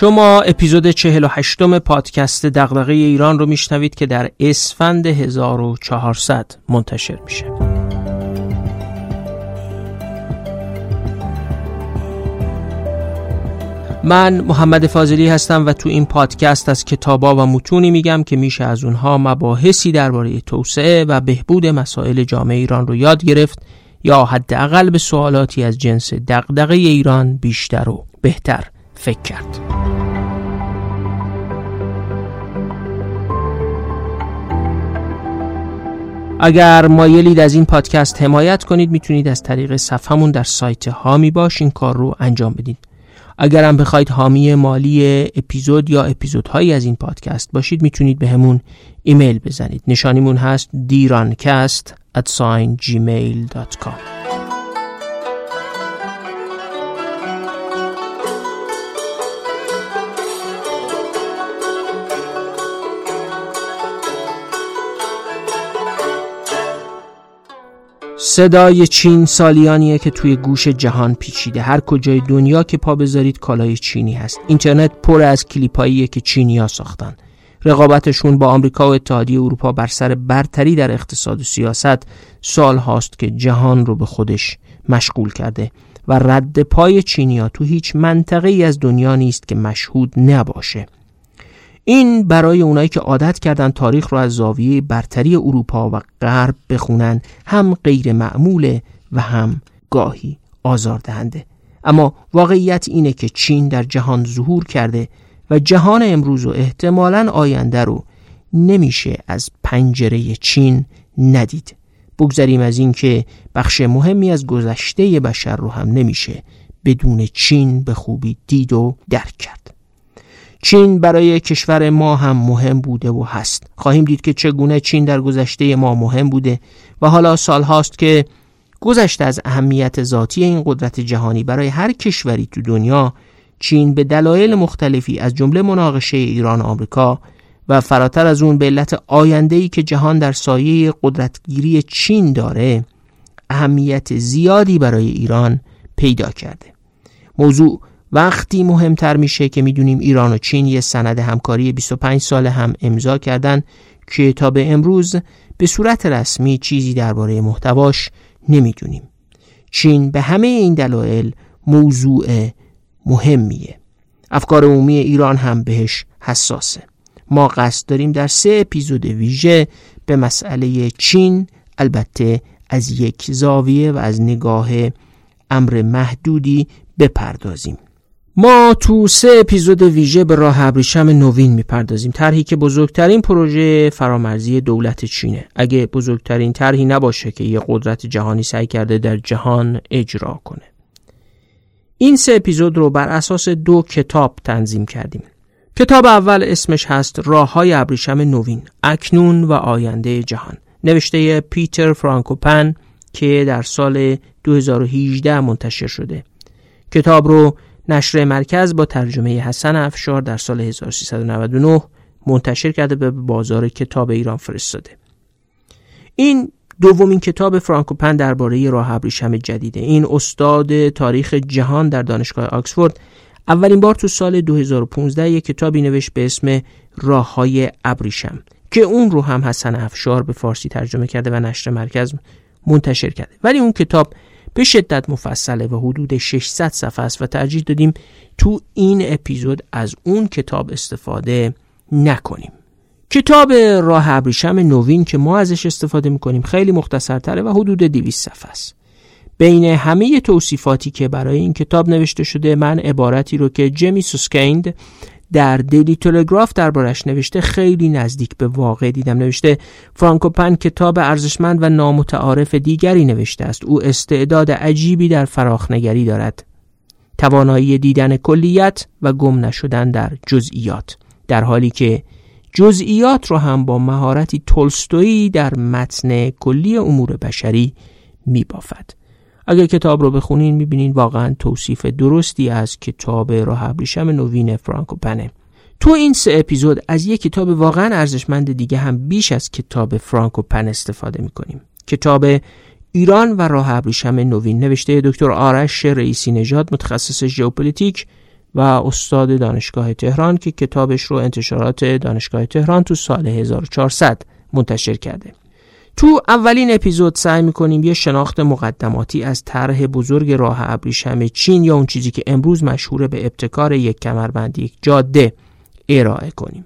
شما اپیزود 48 م پادکست دغدغه ایران رو میشنوید که در اسفند 1400 منتشر میشه. من محمد فاضلی هستم و تو این پادکست از کتابا و متونی میگم که میشه از اونها مباحثی درباره توسعه و بهبود مسائل جامعه ایران رو یاد گرفت یا حداقل به سوالاتی از جنس دغدغه ایران بیشتر و بهتر فکر کرد. اگر مایلید از این پادکست حمایت کنید می‌تونید از طریق صفحمون در سایت هامی باش. این کار رو انجام بدید. اگر هم بخواید حامی مالی اپیزود یا اپیزودهایی از این پادکست باشید می‌تونید به همون ایمیل بزنید. نشانیمون هست دیرانکست at gmail.com صدای چین سالیانیه که توی گوش جهان پیچیده. هر کجای دنیا که پا بذارید کالای چینی هست. اینترنت پر از کلیپاییه که چینیا ساختن. رقابتشون با آمریکا و اتحادیه اروپا بر سر برتری در اقتصاد و سیاست سال هاست که جهان رو به خودش مشغول کرده و رد پای چینیا تو هیچ منطقه ای از دنیا نیست که مشهود نباشه. این برای اونایی که عادت کردن تاریخ رو از زاویه برتری اروپا و غرب بخونن هم غیر معموله و هم گاهی آزاردهنده. اما واقعیت اینه که چین در جهان ظهور کرده و جهان امروز و احتمالا آینده رو نمیشه از پنجره چین ندید. بگذریم از اینکه بخش مهمی از گذشته بشر رو هم نمیشه بدون چین به خوبی دید و درک کرد. چین برای کشور ما هم مهم بوده و هست. خواهیم دید که چگونه چین در گذشته ما مهم بوده و حالا سال هاست که گذشته از اهمیت ذاتی این قدرت جهانی برای هر کشوری تو دنیا چین به دلایل مختلفی از جمله مناقشه ایران و آمریکا و فراتر از اون به علت آینده‌ای که جهان در سایه قدرتگیری چین داره اهمیت زیادی برای ایران پیدا کرده. موضوع وقتی مهمتر میشه که می‌دونیم ایران و چین یه سند همکاری 25 سال هم امضا کردن که تا به امروز به صورت رسمی چیزی درباره محتواش نمی‌دونیم. چین به همه این دلایل موضوع مهمیه. افکار عمومی ایران هم بهش حساسه. ما قصد داریم در سه اپیزود ویژه به مسئله چین البته از یک زاویه و از نگاه امر محدودی بپردازیم. ما تو سه اپیزود ویژه به راه ابریشم نوین می‌پردازیم. طرحی که بزرگترین پروژه فرامرزی دولت چینه. اگه بزرگترین طرحی نباشه که یه قدرت جهانی سعی کرده در جهان اجرا کنه. این سه اپیزود رو بر اساس دو کتاب تنظیم کردیم. کتاب اول اسمش هست راه های ابریشم نوین اکنون و آینده جهان. نوشته پیتر فرانکوپن که در سال 2018 منتشر شده. کتاب رو نشر مرکز با ترجمه حسن افشار در سال 1399 منتشر کرده به بازار کتاب ایران فرستاده. این دومین کتاب فرانکوپن درباره راه ابریشم جدیده این استاد تاریخ جهان در دانشگاه آکسفورد اولین بار تو سال 2015 یک کتابی نوشت به اسم راه های ابریشم که اون رو هم حسن افشار به فارسی ترجمه کرده و نشر مرکز منتشر کرده. ولی اون کتاب به شدت مفصله و حدود 600 صفحه است و ترجیح دادیم تو این اپیزود از اون کتاب استفاده نکنیم. کتاب راه ابریشم نوین که ما ازش استفاده می‌کنیم خیلی مختصرتره و حدود 200 صفحه است. بین همه توصیفاتی که برای این کتاب نوشته شده من عبارتی رو که جمی سوسکیند در دیلی تلگراف دربارش نوشته خیلی نزدیک به واقع دیدم. نوشته فرانکوپن کتاب ارزشمند و نامتعارف دیگری نوشته است. او استعداد عجیبی در فراخنگری دارد. توانایی دیدن کلیت و گم نشدن در جزئیات. در حالی که جزئیات رو هم با مهارتی تولستویی در متن کلی امور بشری میبافد. اگر کتاب رو بخونین می‌بینین واقعا توصیف درستی از کتاب راه ابریشم نوین فرانکوپنه تو این سه اپیزود از یک کتاب واقعا ارزشمند دیگه هم بیش از کتاب فرانکوپن استفاده می‌کنیم. کتاب ایران و راه ابریشم نوین نوشته دکتر آرش رئیسی نژاد متخصص ژئوپلیتیک و استاد دانشگاه تهران که کتابش رو انتشارات دانشگاه تهران تو سال 1400 منتشر کرده. تو اولین اپیزود سعی می‌کنیم یه شناخت مقدماتی از طرح بزرگ راه ابریشم چین یا اون چیزی که امروز مشهوره به ابتکار یک کمربند یک جاده ارائه کنیم.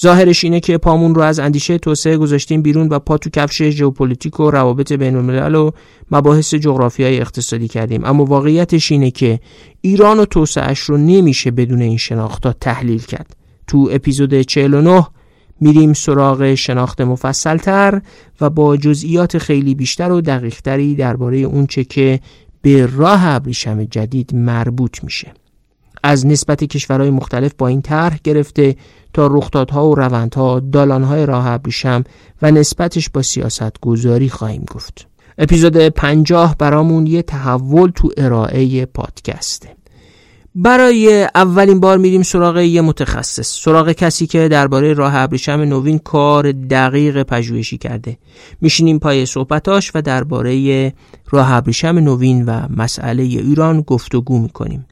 ظاهرش اینه که پامون رو از اندیشه توسعه گذاشتیم بیرون و پا تو کفش ژئوپلیتیک و روابط بین الملل و مباحث جغرافیایی اقتصادی کردیم. اما واقعیتش اینه که ایران و توسعهش رو نمیشه بدون این شناختا تحلیل کرد. تو اپیزود 49 میریم سراغ شناخت مفصلتر و با جزئیات خیلی بیشتر و دقیقتری درباره اونچه که به راه ابریشم جدید مربوط میشه. از نسبت کشورهای مختلف با این طرح گرفته تا رخدادها و روندها دالانهای راه ابریشم و نسبتش با سیاست گذاری خواهیم گفت. اپیزود پنجاه برامون یه تحول تو ارائه پادکسته. برای اولین بار میریم سراغ یه متخصص سراغ کسی که درباره راه ابریشم نوین کار دقیق پژوهشی کرده. میشینیم پای صحبتاش و درباره راه ابریشم نوین و مسئله ایران گفتگو می‌کنیم.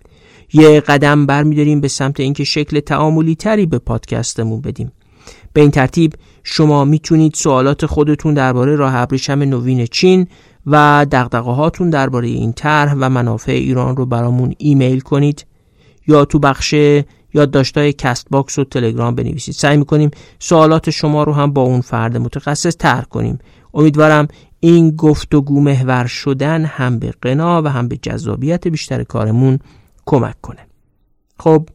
یه قدم برمیداریم به سمت اینکه شکل تعاملی تری به پادکستمون بدیم. به این ترتیب شما می‌تونید سوالات خودتون درباره راه ابریشم نوین چین و دغدغه هاتون درباره این طرح و منافع ایران رو برامون ایمیل کنید. یا تو بخش یادداشت‌های Castbox و تلگرام بنویسید. سعی می‌کنیم سوالات شما رو هم با اون فرد متخصص طرح کنیم. امیدوارم این گفتگو محور شدن هم به غنا و هم به جذابیت بیشتر کارمون کمک کنه. خب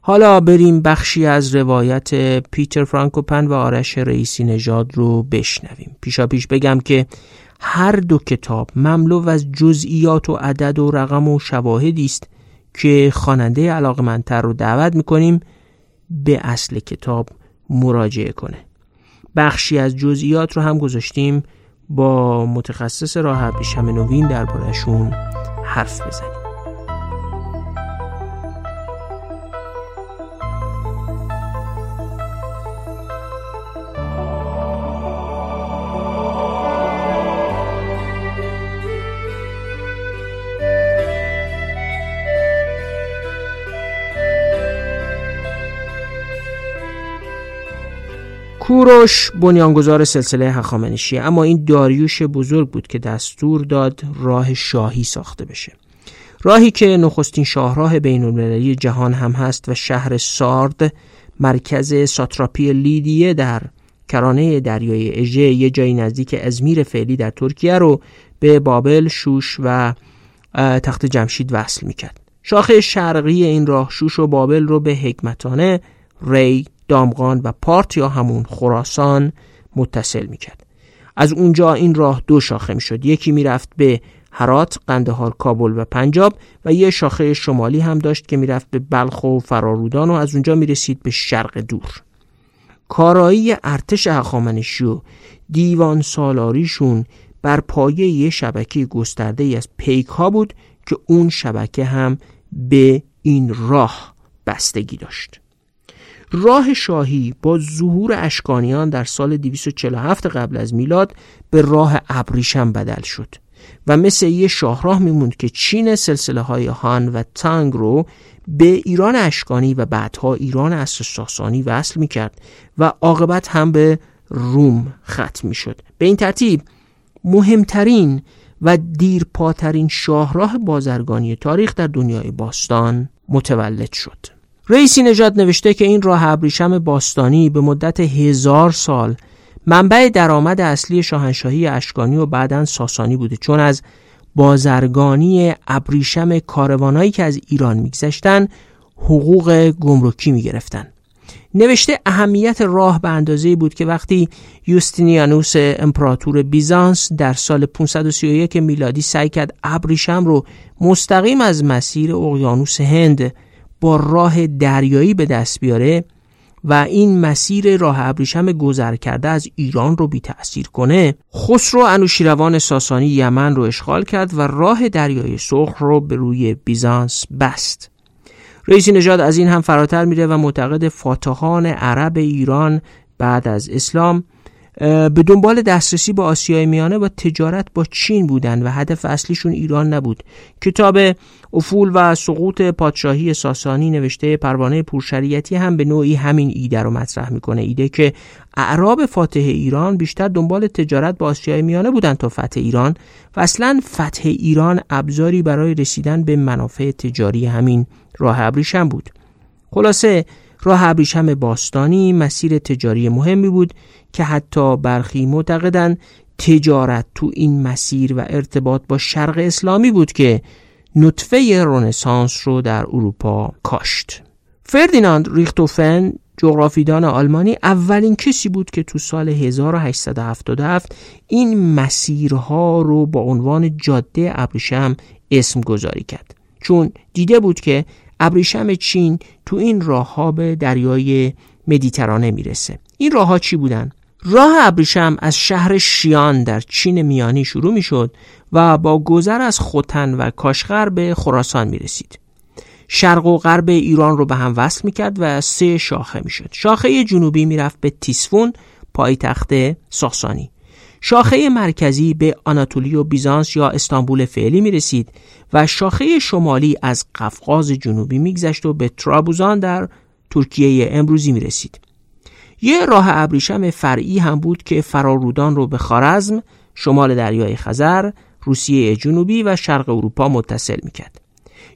حالا بریم بخشی از روایت پیتر فرانکوپن و آرش رئیسی نژاد رو بشنویم. پیشا پیش بگم که هر دو کتاب مملو از جزئیات و عدد و رقم و شواهدی است که خواننده علاقمندتر رو دعوت می‌کنیم به اصل کتاب مراجعه کنه. بخشی از جزئیات رو هم گذاشتیم. با متخصص راه ابریشم نوین دربارهشون حرف بزنیم. کوروش بنیانگذار سلسله هخامنشی اما این داریوش بزرگ بود که دستور داد راه شاهی ساخته بشه راهی که نخستین شاهراه بین المللی جهان هم هست و شهر سارد مرکز ساتراپی لیدیه در کرانه دریای اژه یه جایی نزدیک ازمیر فعلی در ترکیه رو به بابل، شوش و تخت جمشید وصل می‌کرد. شاخه شرقی این راه شوش و بابل رو به حکمتانه ری دامغان و پارت یا همون خراسان متصل می‌کرد. از اونجا این راه دو شاخه می‌شد. یکی می‌رفت به هرات، قندهار، کابل و پنجاب و یه شاخه شمالی هم داشت که می‌رفت به بلخ و فرارودان و از اونجا می‌رسید به شرق دور. کارایی ارتش هخامنشی و دیوان سالاریشون بر پایه یه شبکه گسترده ای از پیک ها بود که اون شبکه هم به این راه بستگی داشت. راه شاهی با ظهور اشکانیان در سال 247 قبل از میلاد به راه ابریشم بدل شد و مثل یه شاهراه میموند که چین سلسله های هان و تانگ رو به ایران اشکانی و بعدها ایران اصر ساسانی وصل می‌کرد و عاقبت هم به روم ختم می‌شد. به این ترتیب مهمترین و دیرپاترین شاهراه بازرگانی تاریخ در دنیای باستان متولد شد. رئیسی نژاد نوشته که این راه ابریشم باستانی به مدت هزار سال منبع درآمد اصلی شاهنشاهی اشکانی و بعدا ساسانی بوده چون از بازرگانی ابریشم کاروانایی که از ایران میگذشتن حقوق گمرکی می‌گرفتن. نوشته اهمیت راه به اندازه بود که وقتی یوستینیانوس امپراتور بیزانس در سال 531 میلادی سعی کرد ابریشم رو مستقیم از مسیر اقیانوس هند با راه دریایی به دست بیاره و این مسیر راه ابریشم گذر کرده از ایران رو بی تأثیر کنه. خسرو انوشیروان ساسانی یمن رو اشغال کرد و راه دریای سرخ رو به روی بیزانس بست. رئیسی نژاد از این هم فراتر میره و معتقد فاتحان عرب ایران بعد از اسلام به دنبال دسترسی به آسیای میانه و تجارت با چین بودند و هدف اصلیشون ایران نبود. کتاب افول و سقوط پادشاهی ساسانی نوشته پروانه پورشریعتی هم به نوعی همین ایده رو مطرح می‌کنه. ایده که اعراب فاتح ایران بیشتر دنبال تجارت با آسیای میانه بودند تا فتح ایران و اصلا فتح ایران ابزاری برای رسیدن به منافع تجاری همین راه ابریشم بود. خلاصه راه ابریشم باستانی مسیر تجاری مهمی بود که حتی برخی معتقدند تجارت تو این مسیر و ارتباط با شرق اسلامی بود که نطفه رونسانس رو در اروپا کاشت. فردیناند ریختوفن جغرافیدان آلمانی اولین کسی بود که تو سال 1877 این مسیرها رو با عنوان جاده ابریشم اسم گذاری کرد. چون دیده بود که ابریشم چین تو این راه ها به دریای مدیترانه می‌رسه این راه ها چی بودن؟ راه ابریشم از شهر شیان در چین میانی شروع می شد و با گذر از خوتن و کاشغر به خراسان می رسید. شرق و غرب ایران رو به هم وصل می کرد و سه شاخه می شد. شاخه جنوبی می رفت به تیسفون پایتخت ساسانی. شاخه مرکزی به آناتولی و بیزانس یا استانبول فعلی می رسید و شاخه شمالی از قفقاز جنوبی میگذشت و به ترابوزان در ترکیه امروزی می رسید. یه راه ابریشم فرعی هم بود که فرارودان رو به خارزم، شمال دریای خزر، روسیه جنوبی و شرق اروپا متصل می‌کرد.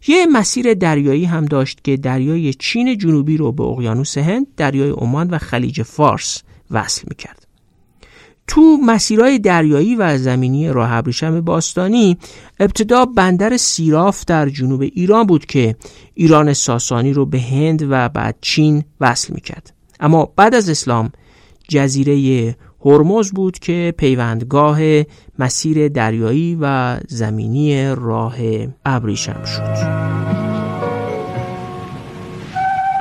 یه مسیر دریایی هم داشت که دریای چین جنوبی رو به اقیانوس هند، دریای عمان و خلیج فارس وصل می‌کرد. تو مسیرهای دریایی و زمینی راه ابریشم باستانی ابتدا بندر سیراف در جنوب ایران بود که ایران ساسانی رو به هند و بعد چین وصل می‌کرد. اما بعد از اسلام جزیره هرمز بود که پیوندگاه مسیر دریایی و زمینی راه ابریشم شد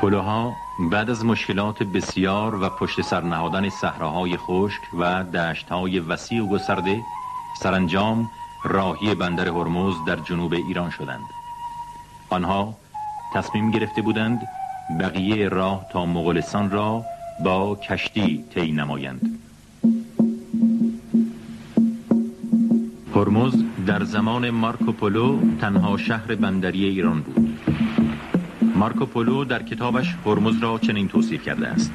پلوها بعد از مشکلات بسیار و پشت سر نهادن صحراهای خشک و دشتهای وسیع و گسترده سرانجام راهی بندر هرمز در جنوب ایران شدند. آنها تصمیم گرفته بودند بقیه راه تا مغولستان را با کشتی طی نمایند. هرمز در زمان مارکوپولو تنها شهر بندری ایران بود. مارکوپولو در کتابش هرمز را چنین توصیف کرده است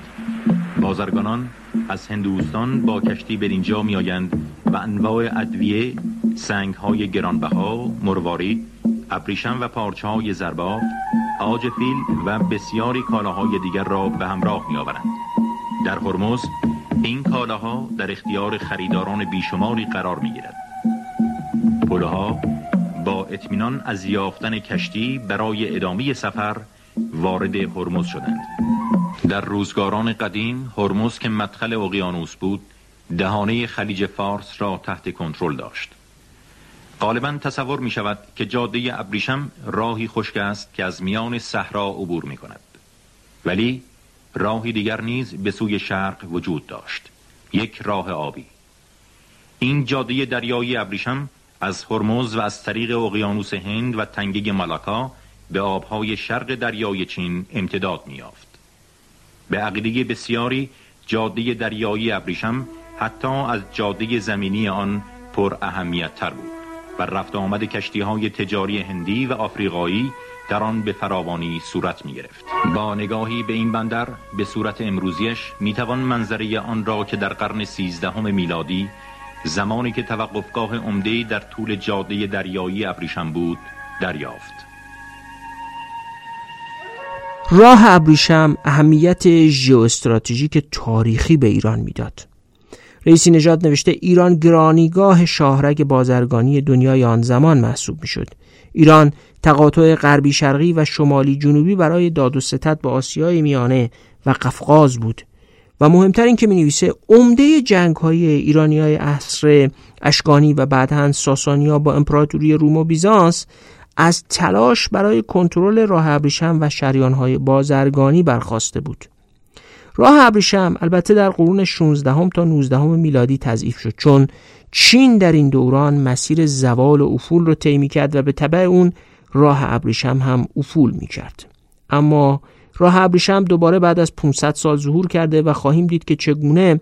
بازرگانان از هندوستان با کشتی به اینجا می آیند و انواع ادویه، سنگ های گرانبها، مروارید، ابریشم و پارچه های زرباب، آج فیل و بسیاری کالاهای دیگر را به همراه می آورند. در هرمز این کالاها در اختیار خریداران بیشماری قرار می گیرد. پلوها با اطمینان از یافتن کشتی برای ادامه سفر وارد هرمز شدند. در روزگاران قدیم هرمز که مدخل اقیانوس بود دهانه خلیج فارس را تحت کنترل داشت. غالبا تصور می شود که جاده ابریشم راهی خشک است که از میان صحرا عبور می کند. ولی راهی دیگر نیز به سوی شرق وجود داشت. یک راه آبی. این جاده دریایی ابریشم از هرمز و از طریق اقیانوس هند و تنگه ملاکا به آبهای شرق دریای چین امتداد میافت. به عقیده بسیاری جاده دریایی ابریشم حتی از جاده زمینی آن پر اهمیت تر بود و رفت آمد کشتی های تجاری هندی و آفریقایی در آن به فراوانی صورت می گرفت. با نگاهی به این بندر به صورت امروزیش می توان منظره آن را که در قرن سیزدهم میلادی زمانی که توقفگاه عمده در طول جاده دریایی ابریشم بود دریافت. راه ابریشم اهمیت ژئواستراتژیک تاریخی به ایران می‌داد. رئیسی نژاد نوشته ایران گرانیگاه شاهرگ بازرگانی دنیای آن زمان محسوب می‌شد. ایران تقاطع غربی شرقی و شمالی جنوبی برای داد و ستد با آسیای میانه و قفقاز بود و مهمتر این که می نویسه عمده جنگ های عصر اشکانی و بعدا ساسانیا با امپراتوری روم و بیزانس از تلاش برای کنترل راه ابریشم و شریان های بازرگانی برخواسته بود راه ابریشم البته در قرون 16 هم تا 19 هم میلادی تضعیف شد چون چین در این دوران مسیر زوال و افول رو طی کرد و به طبع اون راه ابریشم هم افول می کرد. اما راه ابریشم دوباره بعد از 500 سال ظهور کرده و خواهیم دید که چگونه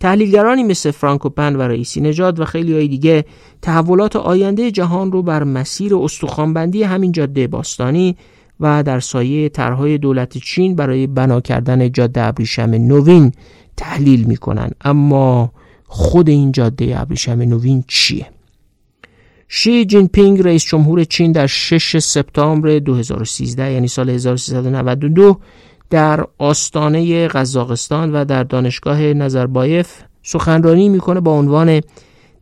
تحلیلگرانی مثل فرانکوپن و رئیسی نجات و خیلی های دیگه تحولات آینده جهان رو بر مسیر استخوانبندی همین جاده باستانی و در سایه طرحهای دولت چین برای بنا کردن جاده ابریشم نوین تحلیل می‌کنن. اما خود این جاده ابریشم نوین چیه؟ شی جین پینگ رئیس جمهور چین در 6 سپتامبر 2013 یعنی سال 1392 در آستانه قزاقستان و در دانشگاه نظربایف سخنرانی می‌کنه با عنوان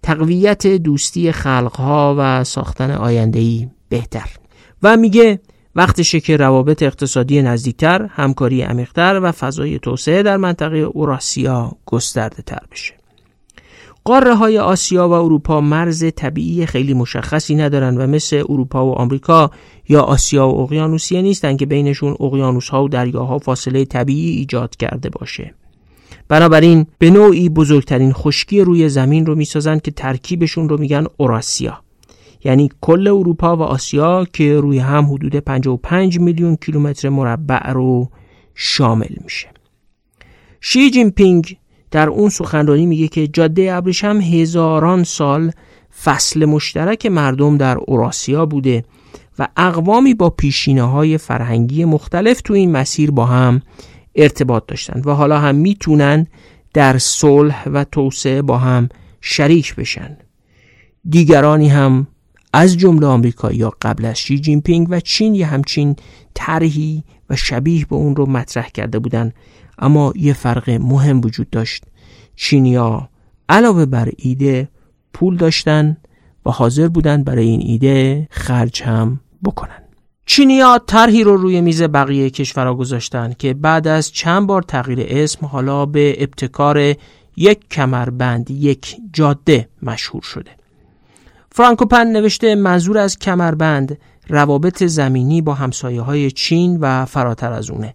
تقویت دوستی خلقها و ساختن آیندهی بهتر و میگه وقتشه که روابط اقتصادی نزدیکتر، همکاری عمیقتر و فضای توسعه در منطقه اوراسیا گسترده تر بشه. قاره های آسیا و اروپا مرز طبیعی خیلی مشخصی ندارن و مثل اروپا و آمریکا یا آسیا و اقیانوسیه نیستن که بینشون اقیانوس ها و دریاها فاصله طبیعی ایجاد کرده باشه. بنابراین به نوعی بزرگترین خشکی روی زمین رو می‌سازن که ترکیبشون رو میگن اوراسیا. یعنی کل اروپا و آسیا که روی هم حدود 55 میلیون کیلومتر مربع رو شامل میشه. شی جین پینگ در اون سخنرانی میگه که جاده ابریشم هزاران سال فصل مشترک مردم در اوراسیا بوده و اقوامی با پیشینه های فرهنگی مختلف تو این مسیر با هم ارتباط داشتن و حالا هم می‌تونن در صلح و توسعه با هم شریک بشن. دیگرانی هم از جمله آمریکا یا قبل از شی جین پینگ و چین یه همچین طرحی و شبیه به اون رو مطرح کرده بودن. اما یه فرق مهم وجود داشت. چینیا علاوه بر ایده پول داشتن و حاضر بودن برای این ایده خرج هم بکنن. چینیا طرحی رو روی میز بقیه کشورها گذاشتن که بعد از چند بار تغییر اسم حالا به ابتکار یک کمربند یک جاده مشهور شده. فرانکوپن نوشته منظور از کمربند روابط زمینی با همسایه های چین و فراتر از اونه.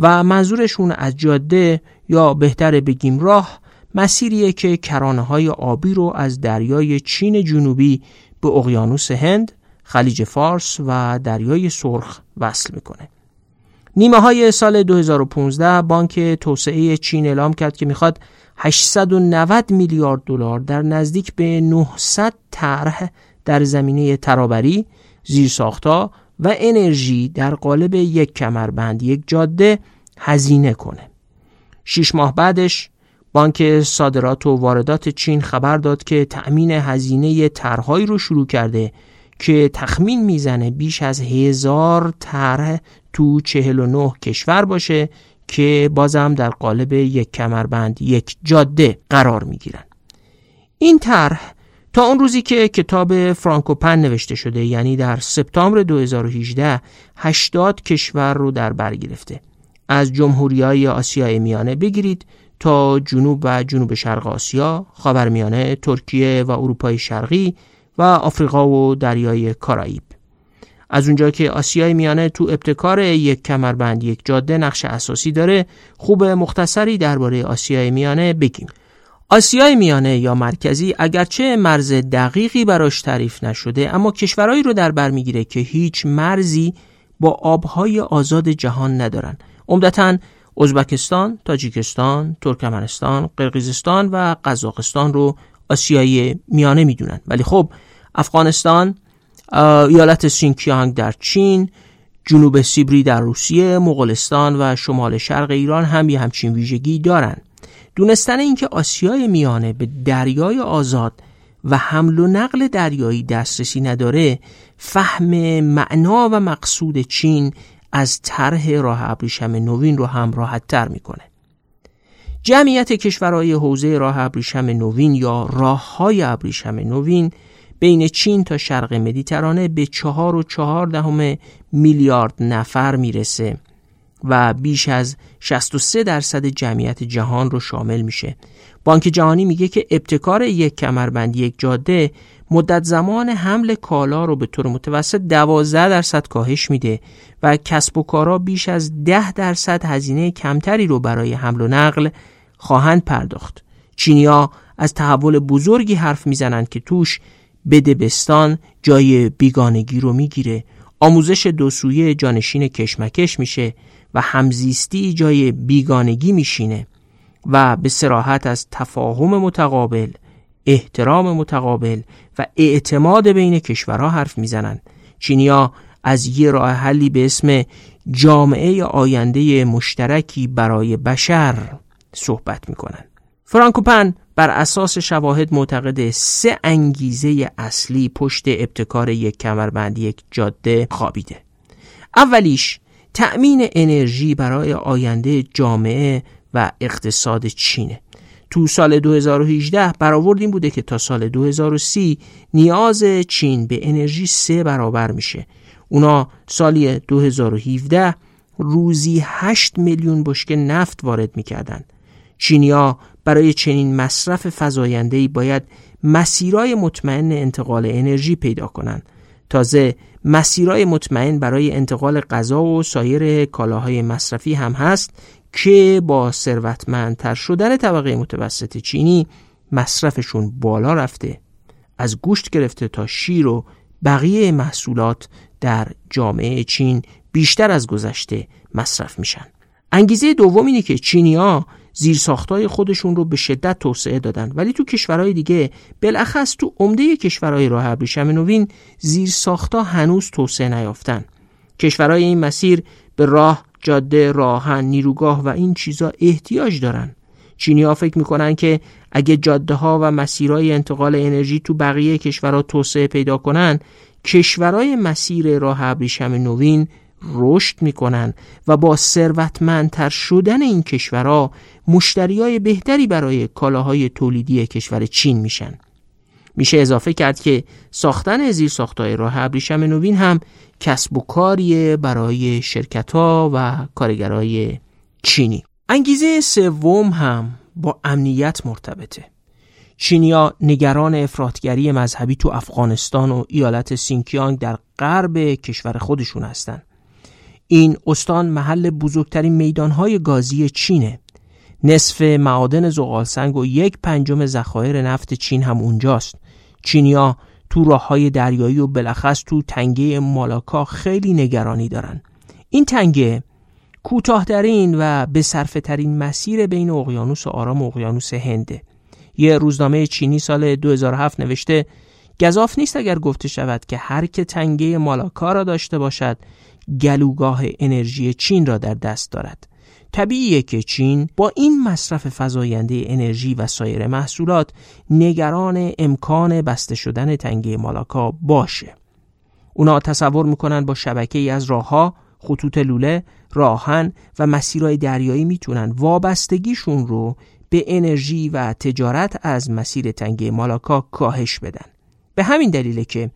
و منظورشون از جاده یا بهتر بگیم راه مسیریه که کرانه های آبی رو از دریای چین جنوبی به اقیانوس هند، خلیج فارس و دریای سرخ وصل می‌کنه. نیمه های سال 2015 بانک توسعه چین اعلام کرد که می‌خواد 890 میلیارد دلار در نزدیک به 900 طرح در زمینه ترابری، زیرساختها و انرژی در قالب یک کمربند یک جاده هزینه کنه. شیش ماه بعدش بانک صادرات و واردات چین خبر داد که تأمین هزینه طرحهایی رو شروع کرده که تخمین می‌زنه بیش از هزار طرح تو 49 کشور باشه که بازم در قالب یک کمربند یک جاده قرار می گیرن. این طرح تا اون روزی که کتاب فرانکوپن نوشته شده یعنی در سپتامبر 2018 80 کشور رو در بر گرفته از جمهوری های آسیای میانه بگیرید تا جنوب و جنوب شرق آسیا، خاورمیانه، ترکیه و اروپای شرقی و آفریقا و دریای کارائیب. از اونجا که آسیای میانه تو ابتکار یک کمربند یک جاده نقش اساسی داره خوب مختصری درباره آسیای میانه بگیم آسیای میانه یا مرکزی اگرچه مرز دقیقی براش تعریف نشده اما کشورهایی رو در بر می‌گیره که هیچ مرزی با آبهای آزاد جهان ندارن. عمدتا ازبکستان، تاجیکستان، ترکمنستان، قرقیزستان و قزاقستان رو آسیای میانه می‌دونن. ولی خب افغانستان ایالت سینکیانگ در چین جنوب سیبری در روسیه مغولستان و شمال شرق ایران هم یه همچین ویژگی دارن. دونستن اینکه آسیای میانه به دریای آزاد و حمل و نقل دریایی دسترسی نداره فهم معنا و مقصود چین از طرح راه ابریشم نوین رو هم راحت تر می‌کنه. جمعیت کشورهای حوزه راه ابریشم نوین یا راه های ابریشم نوین بین چین تا شرق مدیترانه به چهار و چهار دهم میلیارد نفر می‌رسه. و بیش از 63 درصد جمعیت جهان رو شامل میشه. بانک جهانی میگه که ابتکار یک کمربند یک جاده مدت زمان حمل کالا رو به طور متوسط 12 درصد کاهش میده و کسب و کارا بیش از 10 درصد هزینه کمتری رو برای حمل و نقل خواهند پرداخت. چینیا از تحول بزرگی حرف می‌زنند که توش بدبستان جای بیگانگی رو می‌گیره. آموزش دو سویه جانشین کشمکش میشه. و همزیستی جای بیگانگی میشینه و به سراحت از تفاهم متقابل احترام متقابل و اعتماد بین کشورها حرف می‌زنند چینیا از یه راه حلی به اسم جامعه آینده مشترکی برای بشر صحبت می‌کنن. فرانکوپن بر اساس شواهد معتقد سه انگیزه اصلی پشت ابتکار یک کمربند یک جاده خوابیده. اولیش تأمین انرژی برای آینده جامعه و اقتصاد چینه. تو سال 2018 برآورد این بوده که تا سال 2030 نیاز چین به انرژی سه برابر میشه. اونا سالی 2017 روزی 8 میلیون بشکه نفت وارد می‌کردن. چینیا برای چنین مصرف فزاینده‌ای باید مسیرای مطمئن انتقال انرژی پیدا کنند تازه مسیرای مطمئن برای انتقال غذا و سایر کالاهای مصرفی هم هست که با ثروتمندتر شدن طبقه متوسط چینی مصرفشون بالا رفته از گوشت گرفته تا شیر و بقیه محصولات در جامعه چین بیشتر از گذشته مصرف میشن. انگیزه دوم اینه که چینیا زیرساختای خودشون رو به شدت توسعه دادن. ولی تو کشورهای دیگه بالاخص تو عمده کشورهای راه ابریشم نوین زیرساختا هنوز توسعه نیافتن. کشورهای این مسیر به راه جاده راهن نیروگاه و این چیزا احتیاج دارن. چینی فکر می‌کنن که اگه جاده ها و مسیرهای انتقال انرژی تو بقیه کشورها توسعه پیدا کنن کشورهای مسیر راه ابریشم نوین رشد می‌کنن و با ثروتمندتر شدن این کشورها مشتریای بهتری برای کالاهای تولیدی کشور چین میشن. میشه اضافه کرد که ساختن زیرساختهای راه ابریشم نوین هم کسب و کاریه برای شرکت ها و کارگرای چینی. انگیزه سوم هم با امنیت مرتبطه. چینیا نگران افرادگری مذهبی تو افغانستان و ایالت سینکیانگ در غرب کشور خودشون هستند. این استان محل بزرگترین میدانهای گازی چینه. نصف معادن زغالسنگ و یک پنجم ذخایر نفت چین هم اونجاست. چینیا تو راه های دریایی و بلخص تو تنگه مالاکا خیلی نگرانی دارن. این تنگه کوتاهترین و به ترین مسیر بین اقیانوس آرام و اقیانوس هنده. یه روزنامه چینی سال 2007 نوشته گذاف نیست اگر گفته شود که هر که تنگه مالاکا را داشته باشد گلوگاه انرژی چین را در دست دارد. طبیعیه که چین با این مصرف فزاینده انرژی و سایر محصولات نگران امکان بسته شدن تنگه مالاکا باشه. اونا تصور می‌کنن با شبکه ای از راهها خطوط لوله، راهن و مسیرهای دریایی می‌تونن وابستگیشون رو به انرژی و تجارت از مسیر تنگه مالاکا کاهش بدن. به همین دلیله که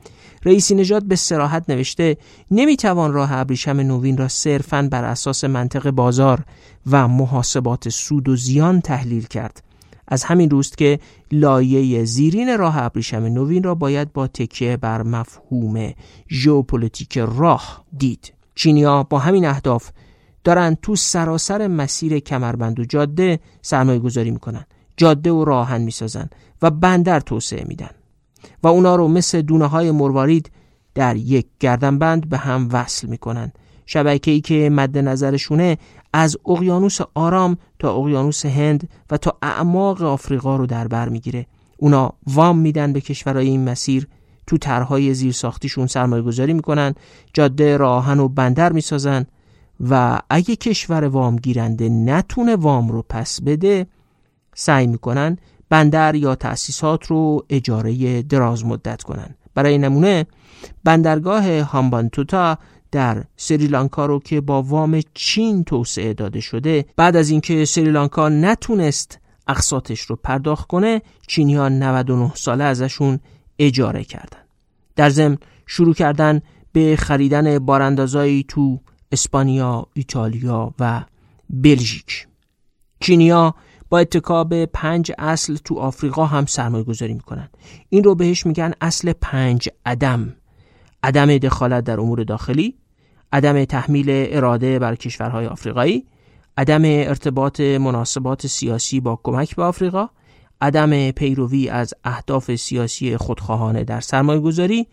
رئیسی نژاد به سراحت نوشته نمی‌توان راه ابریشم نوین را صرفاً بر اساس منطق بازار و محاسبات سود و زیان تحلیل کرد. از همین روست که لایه زیرین راه ابریشم نوین را باید با تکیه بر مفهوم ژئوپلیتیک راه دید. چینیا با همین اهداف دارن تو سراسر مسیر کمربند و جاده سرمایه گذاری می‌کنن جاده و راهن می‌سازن و بندر توسعه میدن. و اونا رو مثل دونه های مروارید در یک گردنبند به هم وصل می‌کنن. شبکه ای که مد نظرشونه از اقیانوس آرام تا اقیانوس هند و تا اعماق آفریقا رو در بر می‌گیره. اونا وام میدن به کشورهای این مسیر. تو طرحهای زیرساختیشون سرمایه گذاری می‌کنن جاده راهن و بندر می‌سازن و اگه کشور وام گیرنده نتونه وام رو پس بده سعی می‌کنن بندر یا تأسیسات رو اجاره دراز مدت کنن. برای نمونه بندرگاه هامبانتوتا در سریلانکا رو که با وام چین توسعه داده شده بعد از اینکه سریلانکا نتونست اقساطش رو پرداخت کنه چینی ها 99 ساله ازشون اجاره کردن. در ضمن شروع کردن به خریدن باراندازایی تو اسپانیا، ایتالیا و بلژیک. چینیا با اتکا به پنج اصل تو آفریقا هم سرمایه گذاری می‌کنن. این رو بهش میگن اصل پنج عدم. عدم دخالت در امور داخلی عدم تحمیل اراده بر کشورهای آفریقایی عدم ارتباط مناسبات سیاسی با کمک به آفریقا عدم پیروی از اهداف سیاسی خودخواهانه در سرمایه گذاری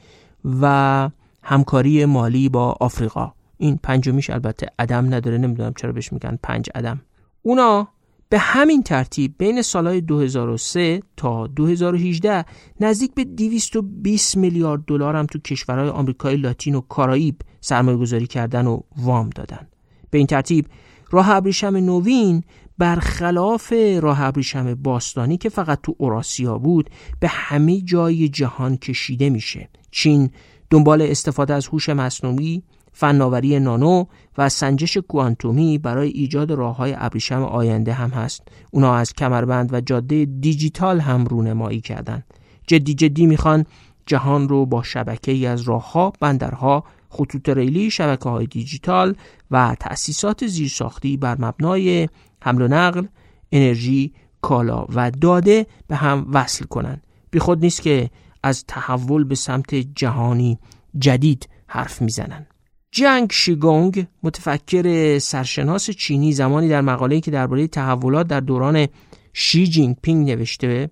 و همکاری مالی با آفریقا. این پنجمیش البته عدم نداره نمی‌دونم چرا بهش میگن پنج عدم. اونا به همین ترتیب بین سالهای 2003 تا 2018 نزدیک به 220 میلیارد دلار هم تو کشورهای آمریکای لاتین و کارائیب سرمایه گذاری کردن و وام دادن. به این ترتیب راه ابریشم نوین برخلاف راه ابریشم باستانی که فقط تو اوراسیا بود به همه جای جهان کشیده میشه. چین دنبال استفاده از هوش مصنوعی فناوری نانو و سنجش کوانتومی برای ایجاد راه های ابریشم آینده هم هست اونا از کمربند و جاده دیجیتال هم رونمایی کردن جدی جدی می‌خوان جهان رو با شبکه ای از راه ها، بندرها، خطوط ریلی، شبکه های دیجیتال و تأسیسات زیرساختی بر مبنای حمل و نقل، انرژی، کالا و داده به هم وصل کنند. بی خود نیست که از تحول به سمت جهانی جدید حرف می‌زنن. جنگ شیگونگ متفکر سرشناس چینی زمانی در مقاله‌ای که درباره تحولات در دوران شی جین پینگ نوشته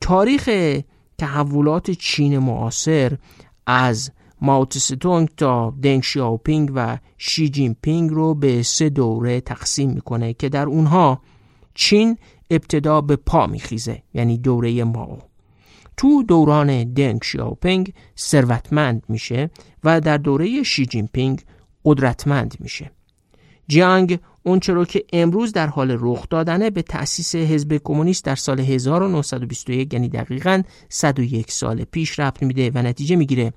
تاریخ تحولات چین معاصر از مائو تسه‌تونگ تا دنگ شیاوپینگ و شی جین پینگ رو به سه دوره تقسیم می‌کنه که در اونها چین ابتدا به پا میخیزه یعنی دوره مائو. تو دوران دنگ شیاوپینگ ثروتمند میشه و در دوره شی جین پینگ قدرتمند میشه. جیانگ اونچه رو که امروز در حال رخ دادنه به تأسیس حزب کمونیست در سال 1921 یعنی دقیقا 101 سال پیش رفت میده و نتیجه می‌گیره.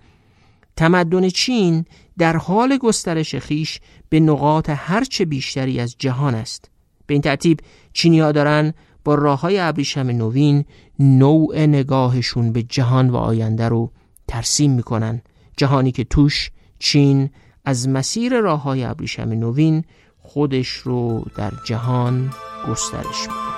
تمدن چین در حال گسترش خیش به نقاط هرچه بیشتری از جهان است. به این ترتیب چینیا دارن با راه های ابریشم نوین نوع نگاهشون به جهان و آینده رو ترسیم می‌کنن. جهانی که توش چین از مسیر راه های ابریشم نوین خودش رو در جهان گسترش میده.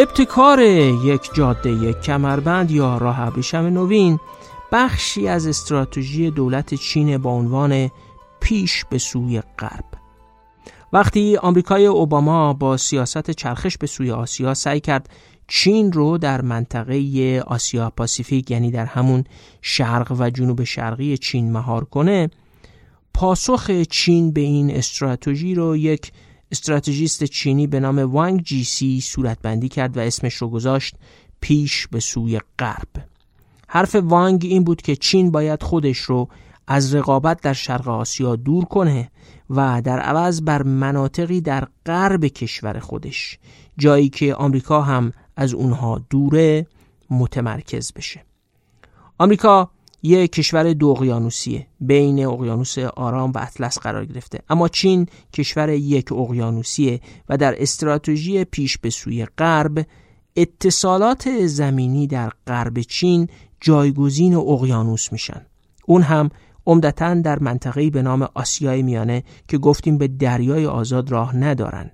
ابتکار یک جاده یک کمربند یا راه ابریشم نوین بخشی از استراتژی دولت چین با عنوان پیش به سوی غرب. وقتی آمریکای اوباما با سیاست چرخش به سوی آسیا سعی کرد چین رو در منطقه آسیا پاسیفیک یعنی در همون شرق و جنوب شرقی چین مهار کنه پاسخ چین به این استراتژی رو یک استراتژیست چینی به نام وانگ جی سی صورتبندی کرد و اسمش رو گذاشت پیش به سوی غرب. حرف وانگ این بود که چین باید خودش رو از رقابت در شرق آسیا دور کنه و در عوض بر مناطقی در غرب کشور خودش جایی که آمریکا هم از اونها دوره متمرکز بشه. آمریکا یک کشور دو اقیانوسیه بین اقیانوس آرام و اطلس قرار گرفته. اما چین کشور یک اقیانوسیه و در استراتژی پیش به سوی غرب اتصالات زمینی در غرب چین جایگزین اقیانوس میشن. اون هم عمدتا در منطقه‌ای به نام آسیای میانه که گفتیم به دریای آزاد راه ندارن.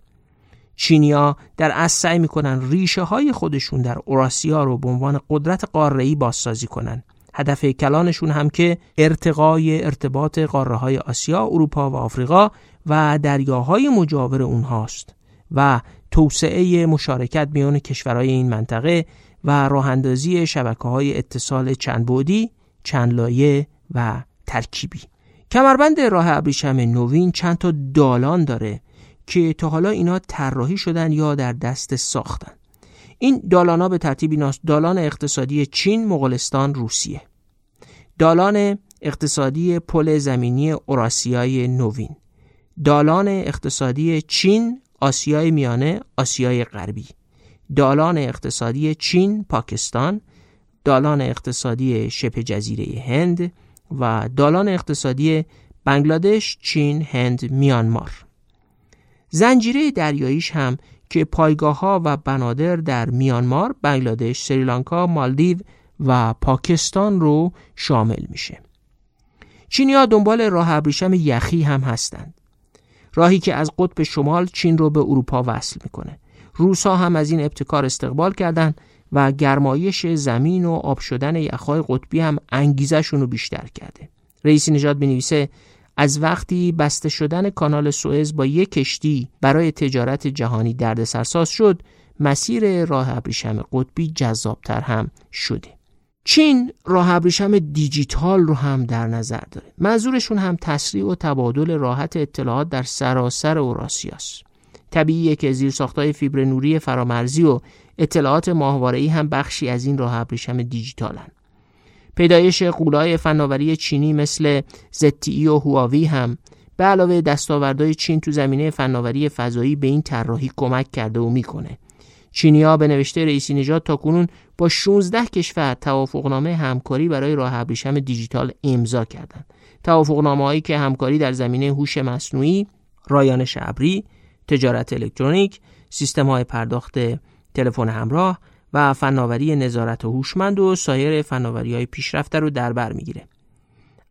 چینیا در اصل سعی می‌کنن ریشه های خودشون در اوراسیا رو به عنوان قدرت قاره‌ای بازسازی کنن. هدف کلانشون هم که ارتقای ارتباط قاره های آسیا، اروپا و آفریقا و دریاهای مجاور اونهاست و توسعه مشارکت میان کشورهای این منطقه و راه اندازی شبکه های اتصال چند بودی، چند لایه و ترکیبی. کمربند راه ابریشم نوین چند تا دالان داره که تا حالا اینا طراحی شدن یا در دست ساختن. این دالانا به ترتیب ایناست دالان اقتصادی چین، مغولستان، روسیه. دالان اقتصادی پل زمینی اوراسیای نوین. دالان اقتصادی چین، آسیای میانه، آسیای غربی. دالان اقتصادی چین، پاکستان، دالان اقتصادی شبه جزیره هند و دالان اقتصادی بنگلادش، چین، هند، میانمار. زنجیره دریاییش هم که پایگاه ها و بنادر در میانمار، بنگلادش، سریلانکا، مالدیو و پاکستان رو شامل میشه. چینیا دنبال راه ابریشم یخی هم هستند. راهی که از قطب شمال چین رو به اروپا وصل می‌کنه. روسا هم از این ابتکار استقبال کردند و گرمایش زمین و آب شدن یخهای قطبی هم انگیزشون رو بیشتر کرده. رئیسی نژاد بنویسه از وقتی بسته شدن کانال سوئز با یک کشتی برای تجارت جهانی دردسرساز شد مسیر راه ابریشم قطبی جذابتر هم شده. چین راه ابریشم دیجیتال رو هم در نظر داره. منظورشون هم تسریع و تبادل راحت اطلاعات در سراسر اوراسیاست طبیعیه که زیرساختهای فیبر نوری فرامرزی و اطلاعات ماهواره‌ای هم بخشی از این راه ابریشم دیجیتالن. پیدایش قولای فناوری چینی مثل زتی و هواوی هم به علاوه دستاوردهای چین تو زمینه فناوری فضایی به این طراحی کمک کرده و می‌کنه چینیا به نوشته رئیسی نژاد تا کنون با 16 کشور توافقنامه همکاری برای راه ابریشم دیجیتال امضا کردند. توافقنامه هایی که همکاری در زمینه هوش مصنوعی، رایانش ابری، تجارت الکترونیک، سیستم های پرداخت تلفن همراه و فناوری نظارت هوشمند و سایر فناوری های پیشرفته رو در بر می‌گیره.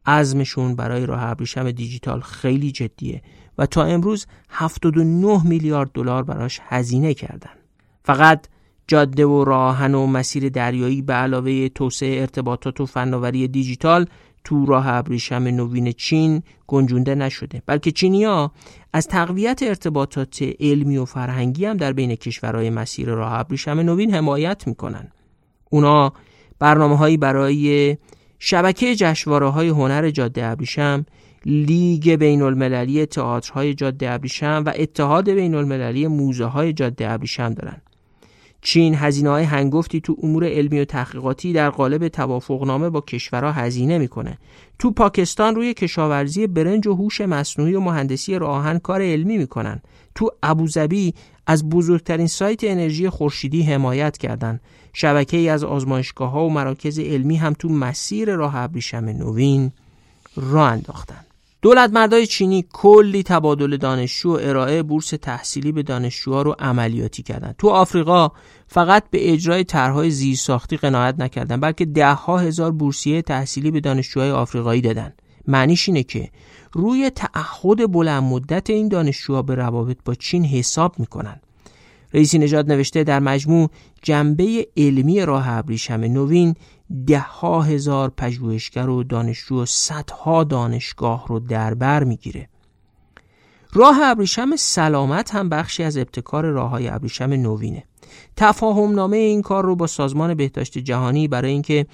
عزمشون برای راه ابریشم دیجیتال خیلی جدیه و تا امروز 79 میلیارد دلار براش هزینه کردن. فقط جاده و راهن و مسیر دریایی به علاوه توسعه ارتباطات و فناوری دیجیتال تو راه ابریشم نوین چین گنجونده نشده بلکه چینیا از تقویت ارتباطات علمی و فرهنگی هم در بین کشورهای مسیر راه ابریشم نوین حمایت می‌کنن. اونا برنامه هایی برای شبکه جشواره های هنر جاده ابریشم لیگ بین المللی تئاترهای جاده ابریشم و اتحاد بین المللی موزه های جاده ابریشم دارن. چین هزینه های هنگفتی تو امور علمی و تحقیقاتی در قالب توافقنامه با کشورها هزینه می‌کنه. تو پاکستان روی کشاورزی برنج و هوش مصنوعی و مهندسی راهن کار علمی می‌کنن. تو ابوظبی از بزرگترین سایت انرژی خورشیدی حمایت کردند. شبکه ای از آزمایشگاه ها و مراکز علمی هم تو مسیر راه ابریشم نوین راه انداختن. دولت مردای چینی کلی تبادل دانشجو و ارائه بورس تحصیلی به دانشجوها رو عملیاتی کردند. تو آفریقا فقط به اجرای طرحهای زیرساختی قناعت نکردن بلکه ده ها هزار بورسیه تحصیلی به دانشجوهای آفریقایی دادن. معنیش اینه که روی تعهد بلند مدت این دانشجوها به روابط با چین حساب می‌کنن. رئیسی نژاد نوشته در مجموع جنبه علمی راه ابریشم نوین ده ها هزار پژوهشگر و دانشجو و صدها دانشگاه رو در بر می‌گیره. راه ابریشم سلامت هم بخشی از ابتکار راه های ابریشم نوینه. تفاهم نامه این کار رو با سازمان بهداشت جهانی برای اینکه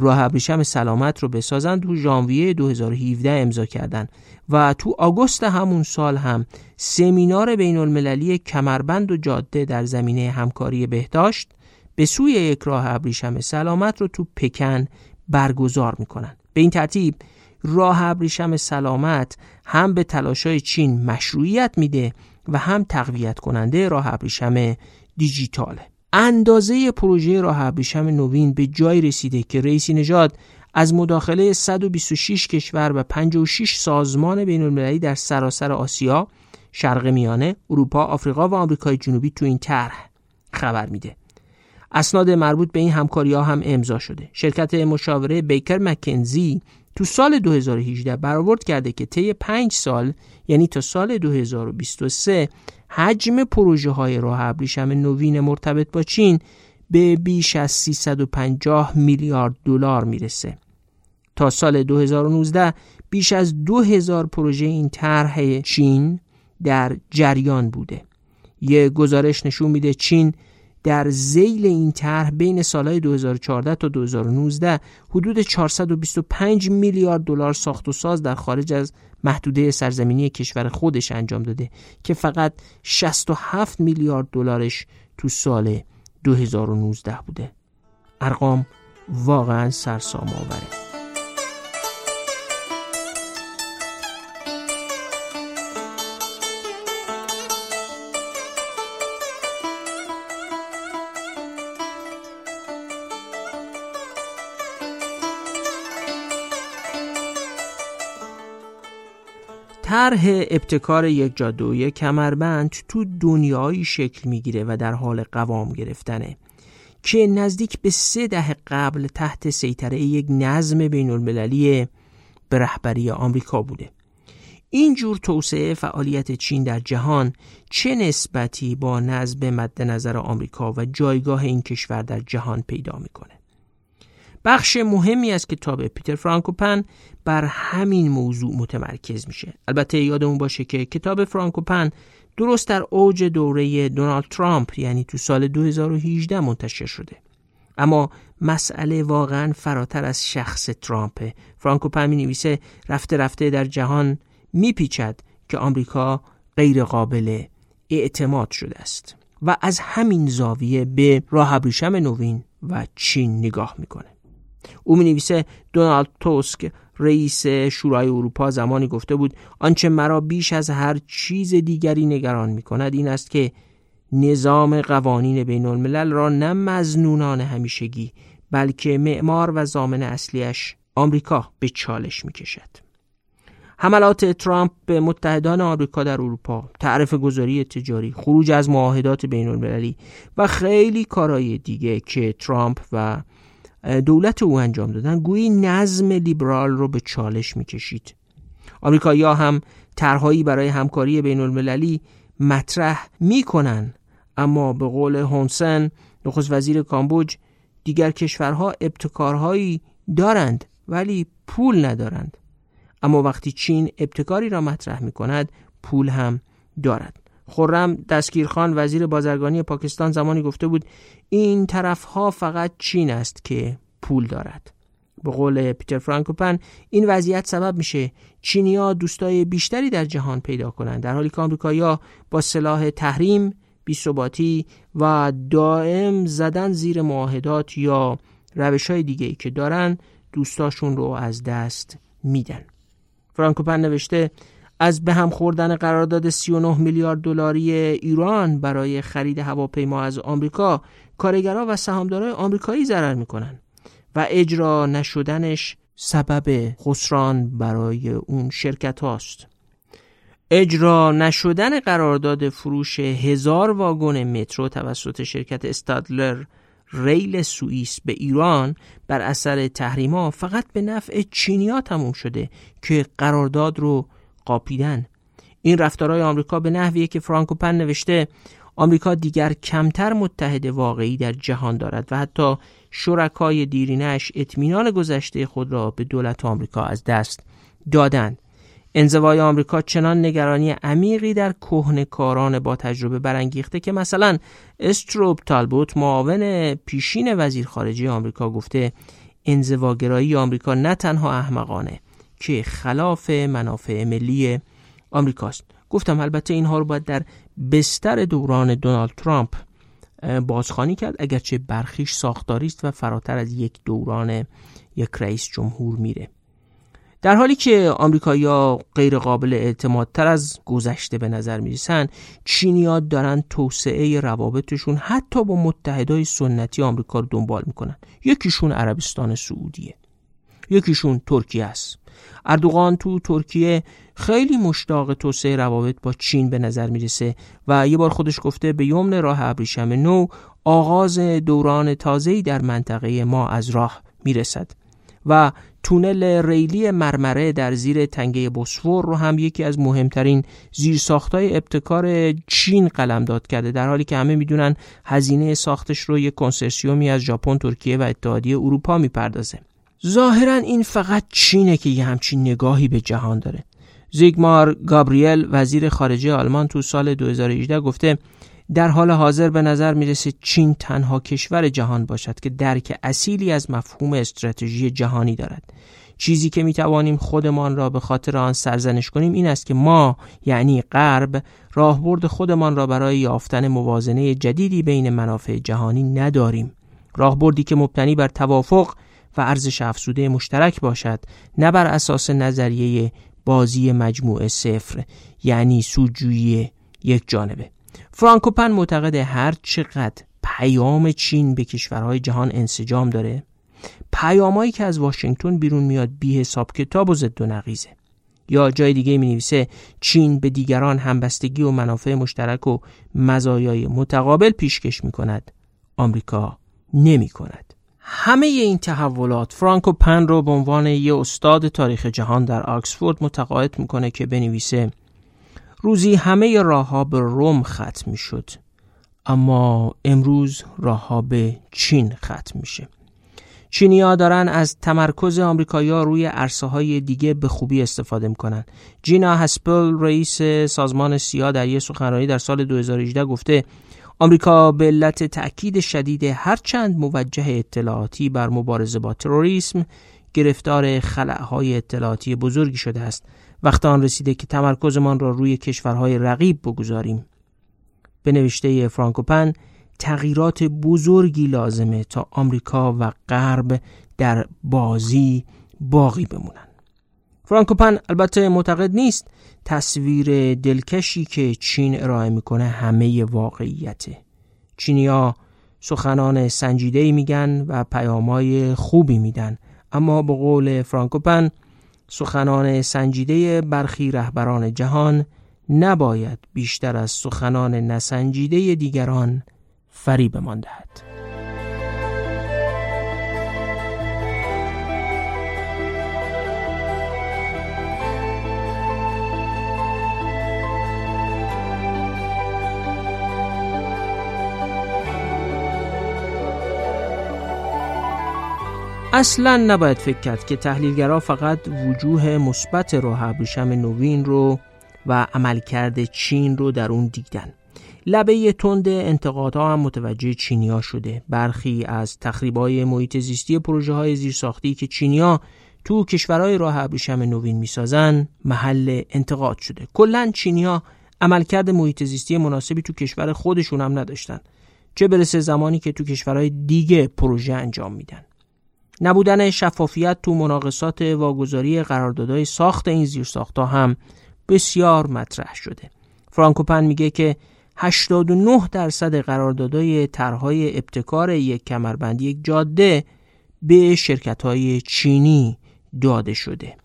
راه ابریشم سلامت رو بسازن تو ژانویه 2017 امضا کردن و تو آگوست همون سال هم سمینار بین المللی کمربند و جاده در زمینه همکاری بهداشت به سوی یک راه ابریشم سلامت رو تو پکن برگزار می‌کنن به این ترتیب راه ابریشم سلامت هم به تلاشای چین مشروعیت میده و هم تقویت کننده راه ابریشم دیجیتاله اندازه پروژه راه ابریشم نوین به جای رسیده که رئیسی نژاد از مداخله 126 کشور و 56 سازمان بین المللی در سراسر آسیا، شرق میانه، اروپا، آفریقا و آمریکای جنوبی تو این طرح خبر میده. اسناد مربوط به این همکاری ها هم امضا شده. شرکت مشاوره بیکر مکنزی تو سال 2018 برآورد کرده که طی 5 سال یعنی تا سال 2023 حجم پروژه های راه ابریشم نوین مرتبط با چین به بیش از 350 میلیارد دلار می‌رسه. تا سال 2019 بیش از 2000 پروژه این طرح چین در جریان بوده. یه گزارش نشون میده چین در زیل این طرح بین سالهای 2014 تا 2019 حدود 425 میلیارد دلار ساخت و ساز در خارج از محدوده سرزمینی کشور خودش انجام داده که فقط 67 میلیارد دلارش تو سال 2019 بوده. ارقام واقعا سرسام آوره. طرح ابتکار یک یک کمربند تو دنیایی شکل می‌گیره و در حال قوام گرفتنه که نزدیک به سه دهه قبل تحت سیطره یک نظم بین المللی به رهبری آمریکا بوده. این جور توسعه فعالیت چین در جهان چه نسبتی با نظم مد نظر آمریکا و جایگاه این کشور در جهان پیدا می‌کنه؟ بخش مهمی از کتاب پیتر فرانکوپن بر همین موضوع متمرکز میشه. البته یادمون باشه که کتاب فرانکوپن درست در اوج دوره دونالد ترامپ یعنی تو سال 2018 منتشر شده. اما مسئله واقعا فراتر از شخص ترامپه فرانکوپن می نویسه رفته رفته در جهان میپیچد که آمریکا غیر قابل اعتماد شده است. و از همین زاویه به راه ابریشم نوین و چین نگاه می‌کنه. او می نویسه دونالد توسک رئیس شورای اروپا زمانی گفته بود آنچه مرا بیش از هر چیز دیگری نگران می کند این است که نظام قوانین بین الملل را نه مزنونان همیشگی بلکه معمار و زامن اصلیش آمریکا به چالش می کشد. حملات ترامپ به متحدان آمریکا در اروپا، تعرف گذاری تجاری، خروج از معاهدات بین المللی و خیلی کارهای دیگه که ترامپ و دولت او انجام دادن. گویی نظم لیبرال رو به چالش می‌کشید. آمریکایی‌ها هم طرحهایی برای همکاری بین المللی مطرح می‌کنن. اما به قول هونسن نخست وزیر کامبوج دیگر کشورها ابتکارهایی دارند ولی پول ندارند. اما وقتی چین ابتکاری را مطرح می کند پول هم دارد. خرم دستگیرخان وزیر بازرگانی پاکستان زمانی گفته بود این طرفها فقط چین است که پول دارد. به قول پیتر فرانکوپن این وضعیت سبب میشه چینیا دوستای بیشتری در جهان پیدا کنند. در حالی که آمریکایی‌ها با سلاح تحریم بیثباتی و دائم زدن زیر معاهدات یا روش های دیگه که دارن دوستاشون رو از دست میدن. فرانکوپن نوشته از به هم خوردن قرارداد 39 میلیارد دلاری ایران برای خرید هواپیما از آمریکا کارگرها و سهامدارای آمریکایی ضرر می‌کنن و اجرا نشدنش سبب خسران برای اون شرکت هاست. اجرا نشدن قرارداد فروش هزار واگن مترو توسط شرکت استادلر ریل سوئیس به ایران بر اثر تحریما فقط به نفع چینیا تموم شده که قرارداد رو قاپیدن. این رفتارهای آمریکا به نحویه که فرانکوپن نوشته آمریکا دیگر کمتر متحد واقعی در جهان دارد و حتی شرکای دیرینش اطمینان گذشته خود را به دولت آمریکا از دست دادند. انزوای آمریکا چنان نگرانی عمیقی در کاران با تجربه برانگیخته که مثلا استروب تالبوت معاون پیشین وزیر خارجه آمریکا گفته انزواگرایی آمریکا نه تنها احمقانه که خلاف منافع ملی آمریکاست گفتم البته اینها رو باید در بستر دوران دونالد ترامپ بازخوانی کرد اگرچه برخیش ساختاری است و فراتر از یک دوران یک رئیس جمهور میره. در حالی که آمریکایی‌ها غیر قابل اعتمادتر از گذشته به نظر می‌رسن چینی‌ها دارن توسعه روابطشون حتی با متحدای سنتی آمریکا رو دنبال می‌کنن. یکیشون عربستان سعودیه. یکیشون ترکیه است. اردوغان تو ترکیه خیلی مشتاق توسعه روابط با چین به نظر می‌رسه و یه بار خودش گفته به یمن راه ابریشم نو آغاز دوران تازه‌ای در منطقه ما از راه می‌رسد و تونل ریلی مرمره در زیر تنگه بوسفور رو هم یکی از مهمترین زیرساختهای ابتکار چین قلمداد کرده در حالی که همه می‌دونن هزینه ساختش رو یک کنسرسیومی از ژاپن، ترکیه و اتحادیه اروپا می‌پردازه. ظاهرا این فقط چینه که یه همچین نگاهی به جهان داره. زیگمار گابریل وزیر خارجه آلمان تو سال 2018 گفته در حال حاضر به نظر می‌رسه چین تنها کشور جهان باشد که درک اصیلی از مفهوم استراتژی جهانی دارد چیزی که می توانیم خودمان را به خاطر آن سرزنش کنیم این است که ما یعنی غرب راهبرد خودمان را برای یافتن موازنه جدیدی بین منافع جهانی نداریم راهبردی که مبتنی بر توافق و ارزش افزوده مشترک باشد نه بر اساس نظریه بازی مجموعه صفر یعنی سوجویی یک جانبه. فرانکوپن معتقد هر چقدر پیام چین به کشورهای جهان انسجام داره پیامایی که از واشنگتن بیرون میاد بی حساب کتاب و ضد و نقیزه. یا جای دیگه می نویسه چین به دیگران همبستگی و منافع مشترک و مزایای متقابل پیشکش می کند آمریکا نمی کند همه این تحولات فرانکو پن رو به عنوان یه استاد تاریخ جهان در آکسفورد متقاعد می‌کنه که بنویسه روزی همه راه به روم ختم می شد اما امروز راه به چین ختم میشه چینیا دارن از تمرکز آمریکایی‌ها روی عرصه های دیگه به خوبی استفاده می‌کنن. جینا هسپل رئیس سازمان سیا در یه سخنرانی در سال 2018 گفته آمریکا به علت تأکید شدید هرچند موجه اطلاعاتی بر مبارزه با تروریسم گرفتار خلعهای اطلاعاتی بزرگی شده است. وقت آن رسیده که تمرکزمان را روی کشورهای رقیب بگذاریم. به نوشته فرانکوپن تغییرات بزرگی لازمه تا آمریکا و غرب در بازی باقی بمونن. فرانکوپن البته معتقد نیست تصویر دلکشی که چین ارائه می‌کنه همه واقعیته چینیا سخنان سنجیده میگن و پیامای خوبی میدن اما به قول فرانکوپن سخنان سنجیده برخی رهبران جهان نباید بیشتر از سخنان نسنجیده دیگران فریبمان دهد. اصلا نباید فکر کرد که تحلیلگرا فقط وجوه مثبت راه ابریشم نوین رو و عملکرد چین رو در اون دیدن. لبه تند انتقادها هم متوجه چینیا شده. برخی از تخریبای محیط زیستی پروژه های زیرساختی که چینیا تو کشورهای راه ابریشم نوین می‌سازن محل انتقاد شده. کلا چینیا عملکرد محیط زیستی مناسبی تو کشور خودشون هم نداشتن. چه برسه زمانی که تو کشورهای دیگه پروژه انجام میدن. نبودن شفافیت تو مناقصات واگذاری قراردادهای ساخت این زیرساختها هم بسیار مطرح شده. فرانکوپن میگه که 89 درصد قراردادهای طرحهای ابتکار یک کمربندی یک جاده به شرکت های چینی داده شده.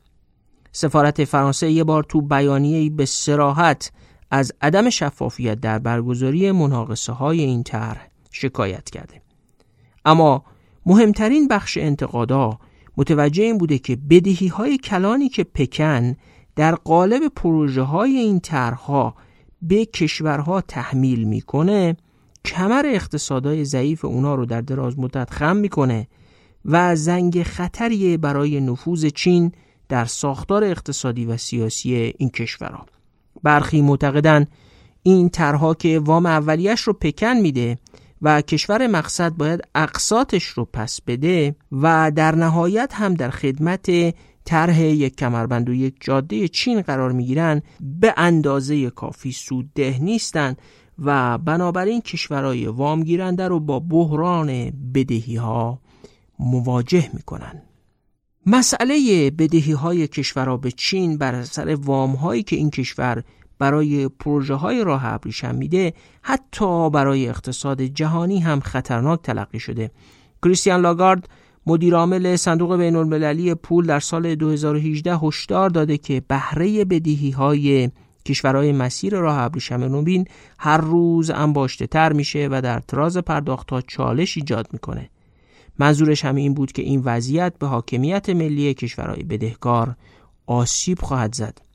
سفارت فرانسه یه بار تو بیانیه‌ای به سراحت از عدم شفافیت در برگزاری مناقصه های این طرح شکایت کرده. اما مهمترین بخش انتقادا متوجه این بوده که بدهی های کلانی که پکن در قالب پروژه های این طرحها به کشورها تحمیل می‌کنه کمر اقتصادهای ضعیف اونا رو در دراز مدت خم می‌کنه و زنگ خطری برای نفوذ چین در ساختار اقتصادی و سیاسی این کشورها. برخی معتقدن این طرحها که وام اولیش رو پکن میده و کشور مقصد باید اقساطش رو پس بده و در نهایت هم در خدمت طرح یک کمربند و یک جاده چین قرار می‌گیرن به اندازه کافی سودده نیستند و بنابراین کشورهای وام گیرنده رو با بحران بدهی ها مواجه می‌کنن. مسئله بدهی های کشورها به چین بر اثر وام هایی که این کشور برای پروژه های راه ابریشم میده حتی برای اقتصاد جهانی هم خطرناک تلقی شده کریستیان لاگارد مدیرعامل صندوق بین المللی پول در سال 2018 هشدار داده که بهره بدهی های کشورهای مسیر راه ابریشم نوین هر روز انباشته تر میشه و در تراز پرداخت ها چالش ایجاد می‌کنه. منظورش هم این بود که این وضعیت به حاکمیت ملی کشورهای بدهکار آسیب خواهد زد.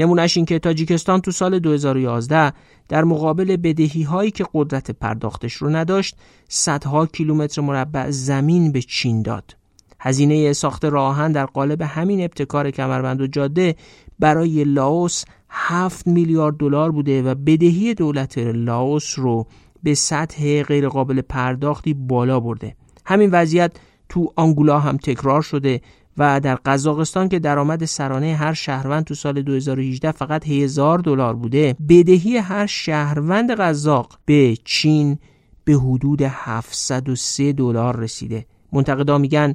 نمونهش این که تاجیکستان تو سال 2011 در مقابل بدهی هایی که قدرت پرداختش رو نداشت صدها کیلومتر مربع زمین به چین داد. هزینه ساخت راهن در قالب همین ابتکار کمربند و جاده برای لاوس 7 میلیارد دلار بوده و بدهی دولت لاوس رو به سطح غیرقابل پرداختی بالا برده. همین وضعیت تو آنگولا هم تکرار شده و در قزاقستان که درآمد سرانه هر شهروند تو سال 2018 فقط هزار دلار بوده بدهی هر شهروند قزاق به چین به حدود 703 دلار رسیده. منتقدا میگن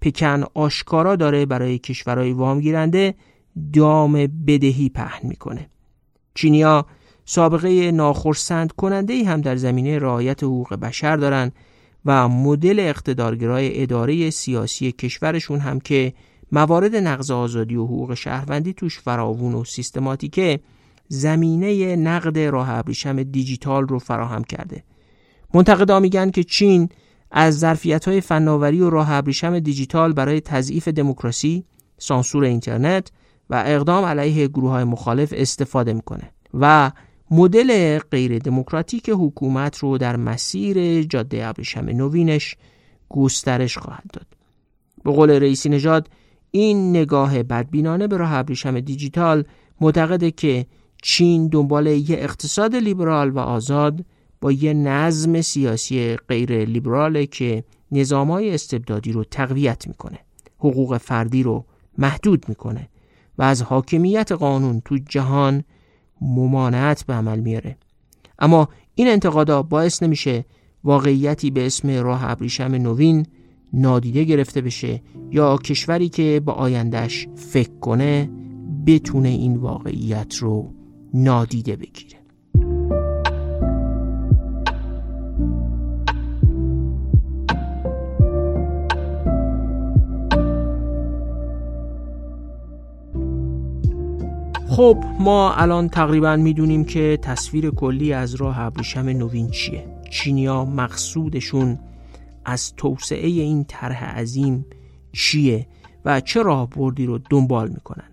پکن آشکارا داره برای کشورهای وام گیرنده دام بدهی پهن می‌کنه. چینیا سابقه ناخرسند کننده ای هم در زمینه رعایت حقوق بشر دارن و مدل اقتدارگرای اداره سیاسی کشورشون هم که موارد نقض آزادی و حقوق شهروندی توش فراوون و سیستماتیکه زمینه نقد راه ابریشم دیجیتال رو فراهم کرده. منتقدا میگن که چین از ظرفیت های فناوری و راه ابریشم دیجیتال برای تضعیف دموکراسی، سانسور اینترنت و اقدام علیه گروه های مخالف استفاده می‌کنه و مدل غیر دموکراتیک حکومت رو در مسیر جاده ابریشم نوینش گسترش خواهد داد. به قول رئیسی نژاد این نگاه بدبینانه به راه ابریشم دیجیتال معتقده که چین دنبال یه اقتصاد لیبرال و آزاد با یه نظم سیاسی غیر لیبراله که نظامای استبدادی رو تقویت می‌کنه حقوق فردی رو محدود می‌کنه و از حاکمیت قانون تو جهان ممانعت به عمل میاره. اما این انتقادا باعث نمیشه واقعیتی به اسم راه ابریشم نوین نادیده گرفته بشه یا کشوری که با آیندهش فکر کنه بتونه این واقعیت رو نادیده بگیره. خب ما الان تقریبا می‌دونیم که تصویر کلی از راه ابریشم نوین چیه. چینیا مقصودشون از توسعه این طرح عظیم چیه و چه راهبردی رو دنبال می‌کنن.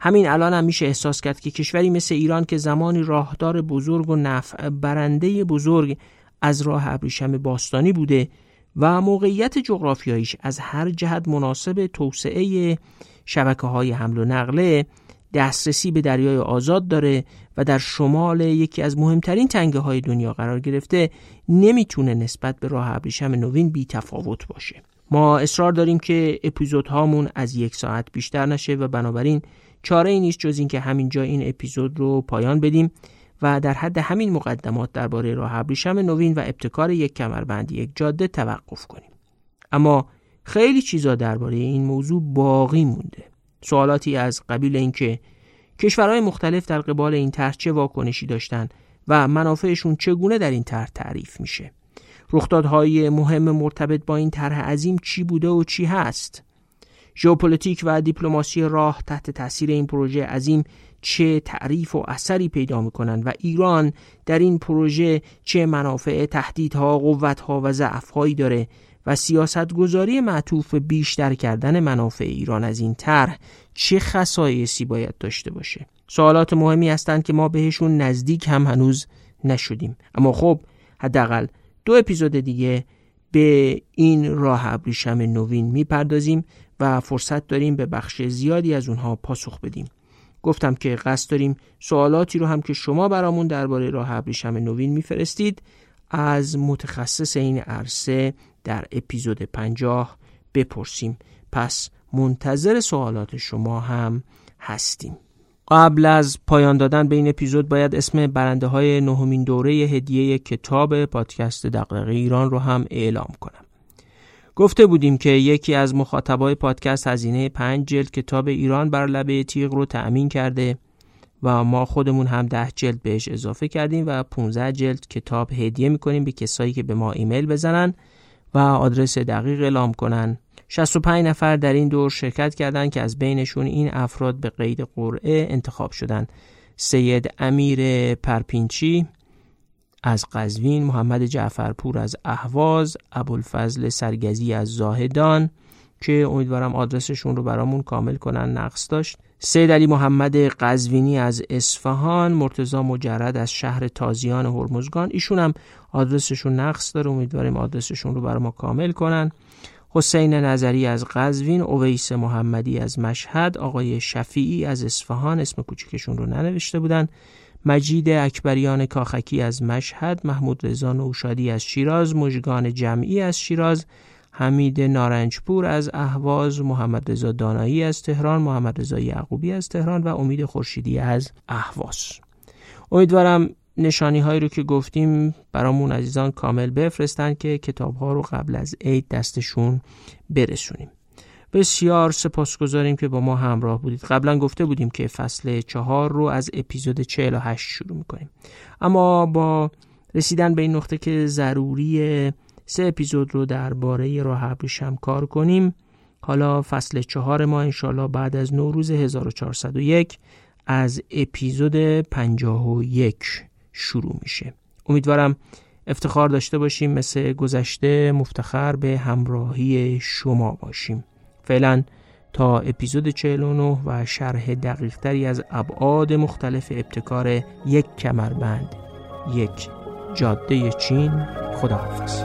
همین الان هم میشه احساس کرد که کشوری مثل ایران که زمانی راهدار بزرگ و نفع برنده بزرگ از راه ابریشم باستانی بوده و موقعیت جغرافیاییش از هر جهت مناسب توسعه شبکه های حمل و نقله دسترسی به دریای آزاد داره و در شمال یکی از مهمترین تنگه های دنیا قرار گرفته نمی‌تونه نسبت به راه ابریشم نوین بی تفاوت باشه. ما اصرار داریم که اپیزود هامون از یک ساعت بیشتر نشه و بنابراین چاره ای نیست جز اینکه همینجا این اپیزود رو پایان بدیم و در حد همین مقدمات درباره راه ابریشم نوین و ابتکار یک کمربند یک جاده توقف کنیم. اما خیلی چیزا درباره این موضوع باقی مونده. سوالاتی از قبیل اینکه کشورهای مختلف در قبال این طرح چه واکنشی داشتند و منافعشون چگونه در این طرح تعریف میشه. رخدادهای مهم مرتبط با این طرح عظیم چی بوده و چی هست؟ ژئوپلیتیک و دیپلماسی راه تحت تاثیر این پروژه عظیم چه تعریف و اثری پیدا می‌کنند و ایران در این پروژه چه منافع تهدیدها قوتها و ضعفهایی داره و سیاستگذاری معطوف بیشتر کردن منافع ایران از این طرح چه خصایصی باید داشته باشه؟ سوالات مهمی هستند که ما بهشون نزدیک هم هنوز نشدیم. اما خب حداقل دو اپیزود دیگه به این راه ابریشم نوین می‌پردازیم و فرصت داریم به بخش زیادی از اونها پاسخ بدیم. گفتم که قصد داریم سوالاتی رو هم که شما برامون درباره راه ابریشم نوین میفرستید از متخصص این عرصه در اپیزود پنجاه بپرسیم. پس منتظر سوالات شما هم هستیم. قبل از پایان دادن به این اپیزود باید اسم برنده های نهمین دوره هدیه کتاب پادکست دقیقه ایران رو هم اعلام کنم. گفته بودیم که یکی از مخاطبای پادکست هزینه پنج جلد کتاب ایران بر لبه تیغ رو تأمین کرده و ما خودمون هم ده جلد بهش اضافه کردیم و 15 جلد کتاب هدیه می‌کنیم به کسایی که به ما ایمیل بزنن. و آدرس دقیق اعلام کنن. 65 نفر در این دور شرکت کردند که از بینشون این افراد به قید قرعه انتخاب شدند. سید امیر پرپینچی از قزوین محمد جعفرپور از اهواز ابوالفضل سرگزی از زاهدان که امیدوارم آدرسشون رو برامون کامل کنن نقص داشت. سید علی محمد قزوینی از اصفهان مرتزا مجرد از شهر تازیان هرمزگان. ایشون هم آدرسشون نقص داره. امیدواریم آدرسشون رو برای ما کامل کنن. حسین نظری از قزوین اویس محمدی از مشهد آقای شفیعی از اصفهان. اسم کوچکشون رو ننوشته بودن. مجید اکبریان کاخکی از مشهد محمود رضا نوشادی از شیراز مژگان جمعی از شیراز. حمید نارنجپور از اهواز محمد رضا دانایی از تهران محمد رضا یعقوبی از تهران و امید خورشیدی از اهواز. امیدوارم نشانی هایی رو که گفتیم برامون عزیزان کامل بفرستن که کتاب ها رو قبل از عید دستشون برسونیم. بسیار سپاسگزاریم که با ما همراه بودید. قبلا گفته بودیم که فصل چهار رو از اپیزود 48 شروع می‌کنیم. اما با رسیدن به این نقطه که ضروری سه اپیزود رو درباره راه ابریشم کار کنیم. حالا فصل چهار ما انشالله بعد از نوروز 1401 از اپیزود 51 شروع میشه. امیدوارم افتخار داشته باشیم مثل گذشته مفتخر به همراهی شما باشیم. فعلا تا اپیزود 49 و شرح دقیق تری از ابعاد مختلف ابتکار یک کمربند یک جاده چین خداحافظ.